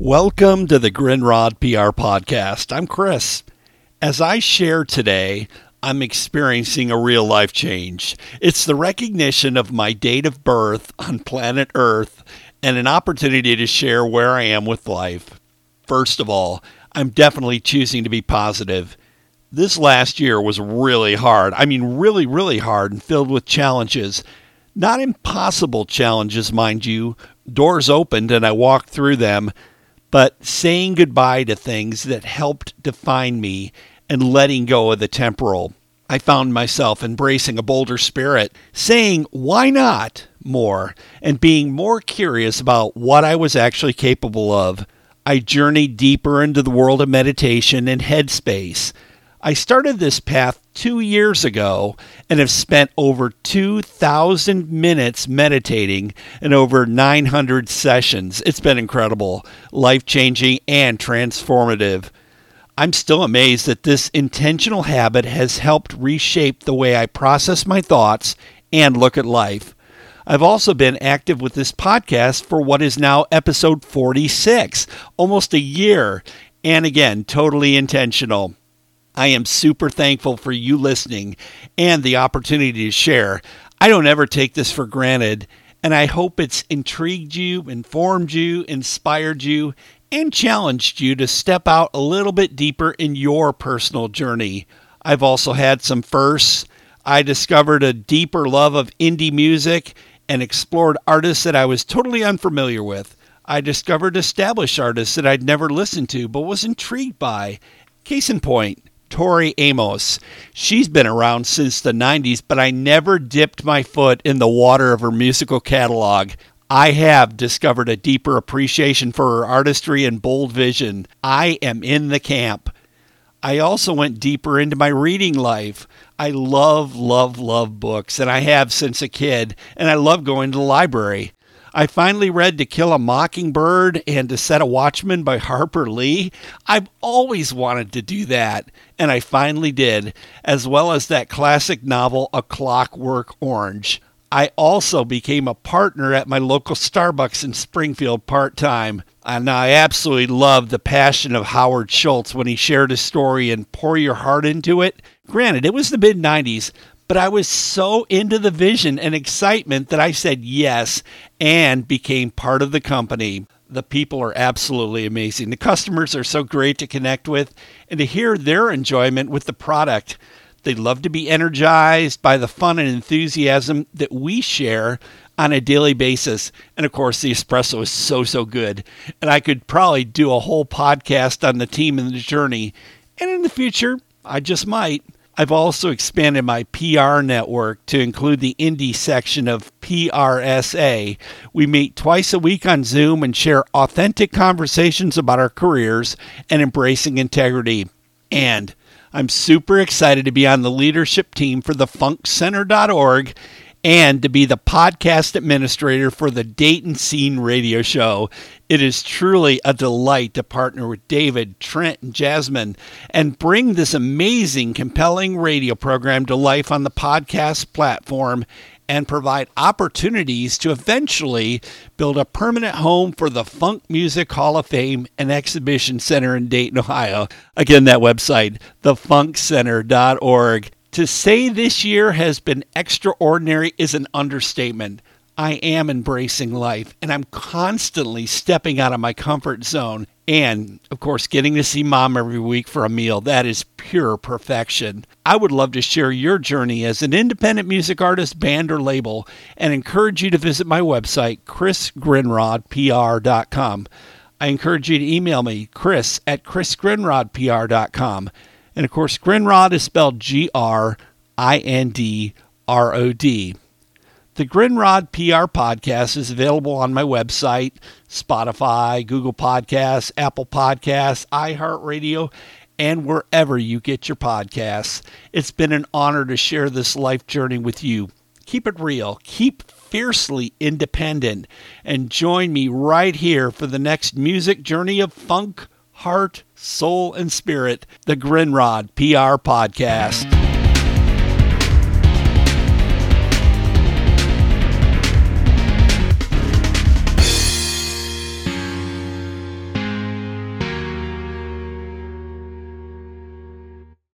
Welcome to the Grindrod PR podcast. I'm Chris. As I share today, I'm experiencing a real life change. It's the recognition of my date of birth on planet Earth and an opportunity to share where I am with life. First of all, I'm definitely choosing to be positive. This last year was really hard. I mean, really, really hard and filled with challenges. Not impossible challenges, mind you. Doors opened and I walked through them, but saying goodbye to things that helped define me and letting go of the temporal. I found myself embracing a bolder spirit, saying, why not more, and being more curious about what I was actually capable of. I journeyed deeper into the world of meditation and headspace. I started this path two years ago and have spent over 2,000 minutes meditating and over 900 sessions. It's been incredible, life changing, and transformative. I'm still amazed that this intentional habit has helped reshape the way I process my thoughts and look at life. I've also been active with this podcast for what is now episode 46, almost a year, and again, totally intentional. I am super thankful for you listening and the opportunity to share. I don't ever take this for granted, and I hope it's intrigued you, informed you, inspired you, and challenged you to step out a little bit deeper in your personal journey. I've also had some firsts. I discovered a deeper love of indie music and explored artists that I was totally unfamiliar with. I discovered established artists that I'd never listened to but was intrigued by. Case in point, Tori Amos. She's been around since the 90s, but I never dipped my foot in the water of her musical catalog. I have discovered a deeper appreciation for her artistry and bold vision. I am in the camp. I also went deeper into my reading life. I love, love, love books, and I have since a kid, and I love going to the library. I finally read To Kill a Mockingbird and Go Set a Watchman by Harper Lee. I've always wanted to do that, and I finally did, as well as that classic novel, A Clockwork Orange. I also became a partner at my local Starbucks in Springfield part time. And I absolutely love the passion of Howard Schultz when he shared his story and pour your heart into it. Granted, it was the mid 90s, but I was so into the vision and excitement that I said yes and became part of the company. The people are absolutely amazing. The customers are so great to connect with and to hear their enjoyment with the product. They love to be energized by the fun and enthusiasm that we share on a daily basis. And of course, the espresso is so, so good. And I could probably do a whole podcast on the team and the journey. And in the future, I just might. I've also expanded my PR network to include the indie section of PRSA. We meet twice a week on Zoom and share authentic conversations about our careers and embracing integrity. And I'm super excited to be on the leadership team for the funkcenter.org and to be the podcast administrator for the Dayton Scene Radio Show. It is truly a delight to partner with David, Trent, and Jasmine and bring this amazing, compelling radio program to life on the podcast platform and provide opportunities to eventually build a permanent home for the Funk Music Hall of Fame and Exhibition Center in Dayton, Ohio. Again, that website, thefunkcenter.org. To say this year has been extraordinary is an understatement. I am embracing life and I'm constantly stepping out of my comfort zone. And of course, getting to see mom every week for a meal, that is pure perfection. I would love to share your journey as an independent music artist, band, or label and encourage you to visit my website, chrisgrindrodpr.com. I encourage you to email me, chris at chrisgrindrodpr.com. And of course, Grindrod is spelled G R I N D R O D. The Grindrod PR podcast is available on my website, Spotify, Google Podcasts, Apple Podcasts, iHeartRadio, and wherever you get your podcasts. It's been an honor to share this life journey with you. Keep it real, keep fiercely independent, and join me right here for the next music journey of funk, heart, soul, and spirit, the Grindrod PR Podcast.